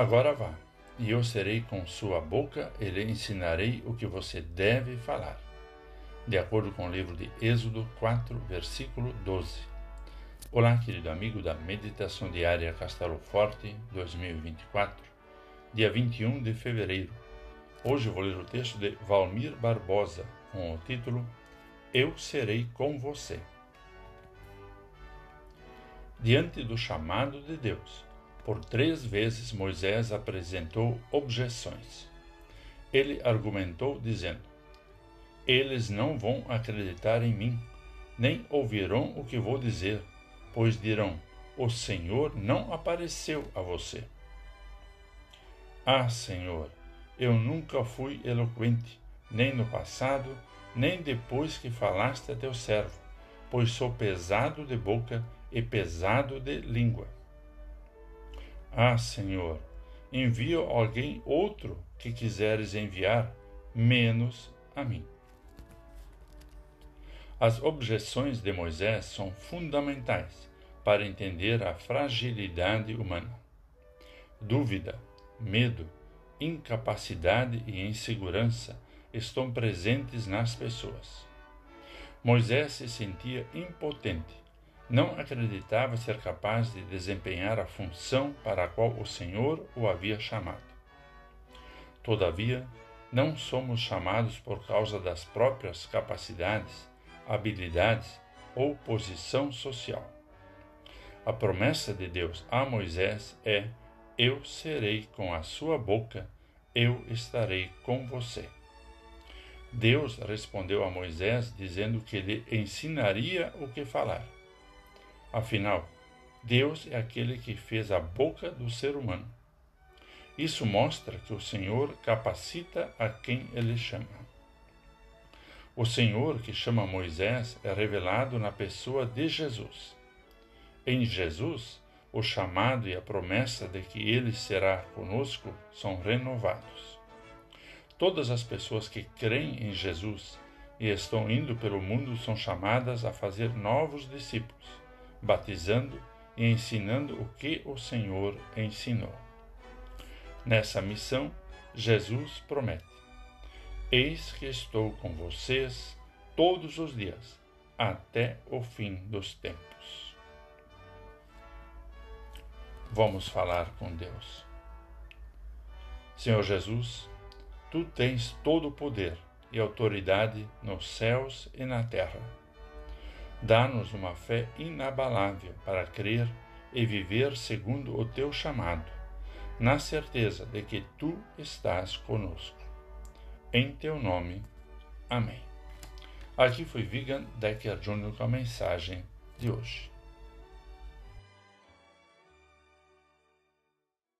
Agora vá, e eu serei com sua boca e lhe ensinarei o que você deve falar. De acordo com o livro de Êxodo 4, versículo 12. Olá, querido amigo da Meditação Diária Castelo Forte 2024, dia 21 de fevereiro. Hoje vou ler o texto de Valmir Barbosa com o título Eu serei com você. Diante do chamado de Deus, por três vezes Moisés apresentou objeções. Ele argumentou, dizendo: Eles não vão acreditar em mim, nem ouvirão o que vou dizer, pois dirão: O Senhor não apareceu a você. Ah, Senhor, eu nunca fui eloquente, nem no passado, nem depois que falaste a teu servo, pois sou pesado de boca e pesado de língua. Ah, Senhor, envia alguém outro que quiseres enviar, menos a mim. As objeções de Moisés são fundamentais para entender a fragilidade humana. Dúvida, medo, incapacidade e insegurança estão presentes nas pessoas. Moisés se sentia impotente não acreditava ser capaz de desempenhar a função para a qual o Senhor o havia chamado. Todavia, não somos chamados por causa das próprias capacidades, habilidades ou posição social. A promessa de Deus a Moisés é: Eu serei com a sua boca, eu estarei com você. Deus respondeu a Moisés dizendo que lhe ensinaria o que falar. Afinal, Deus é aquele que fez a boca do ser humano. Isso mostra que o Senhor capacita a quem ele chama. O Senhor que chama Moisés é revelado na pessoa de Jesus. Em Jesus, o chamado e a promessa de que ele será conosco são renovados. Todas as pessoas que creem em Jesus e estão indo pelo mundo são chamadas a fazer novos discípulos batizando e ensinando o que o Senhor ensinou. Nessa missão, Jesus promete: Eis que estou com vocês todos os dias, até o fim dos tempos. Vamos falar com Deus. Senhor Jesus, tu tens todo o poder e autoridade nos céus e na terra Dá-nos uma fé inabalável para crer e viver segundo o teu chamado, na certeza de que tu estás conosco. Em teu nome. Amém. Aqui foi Vigan Decker Jr. com a mensagem de hoje.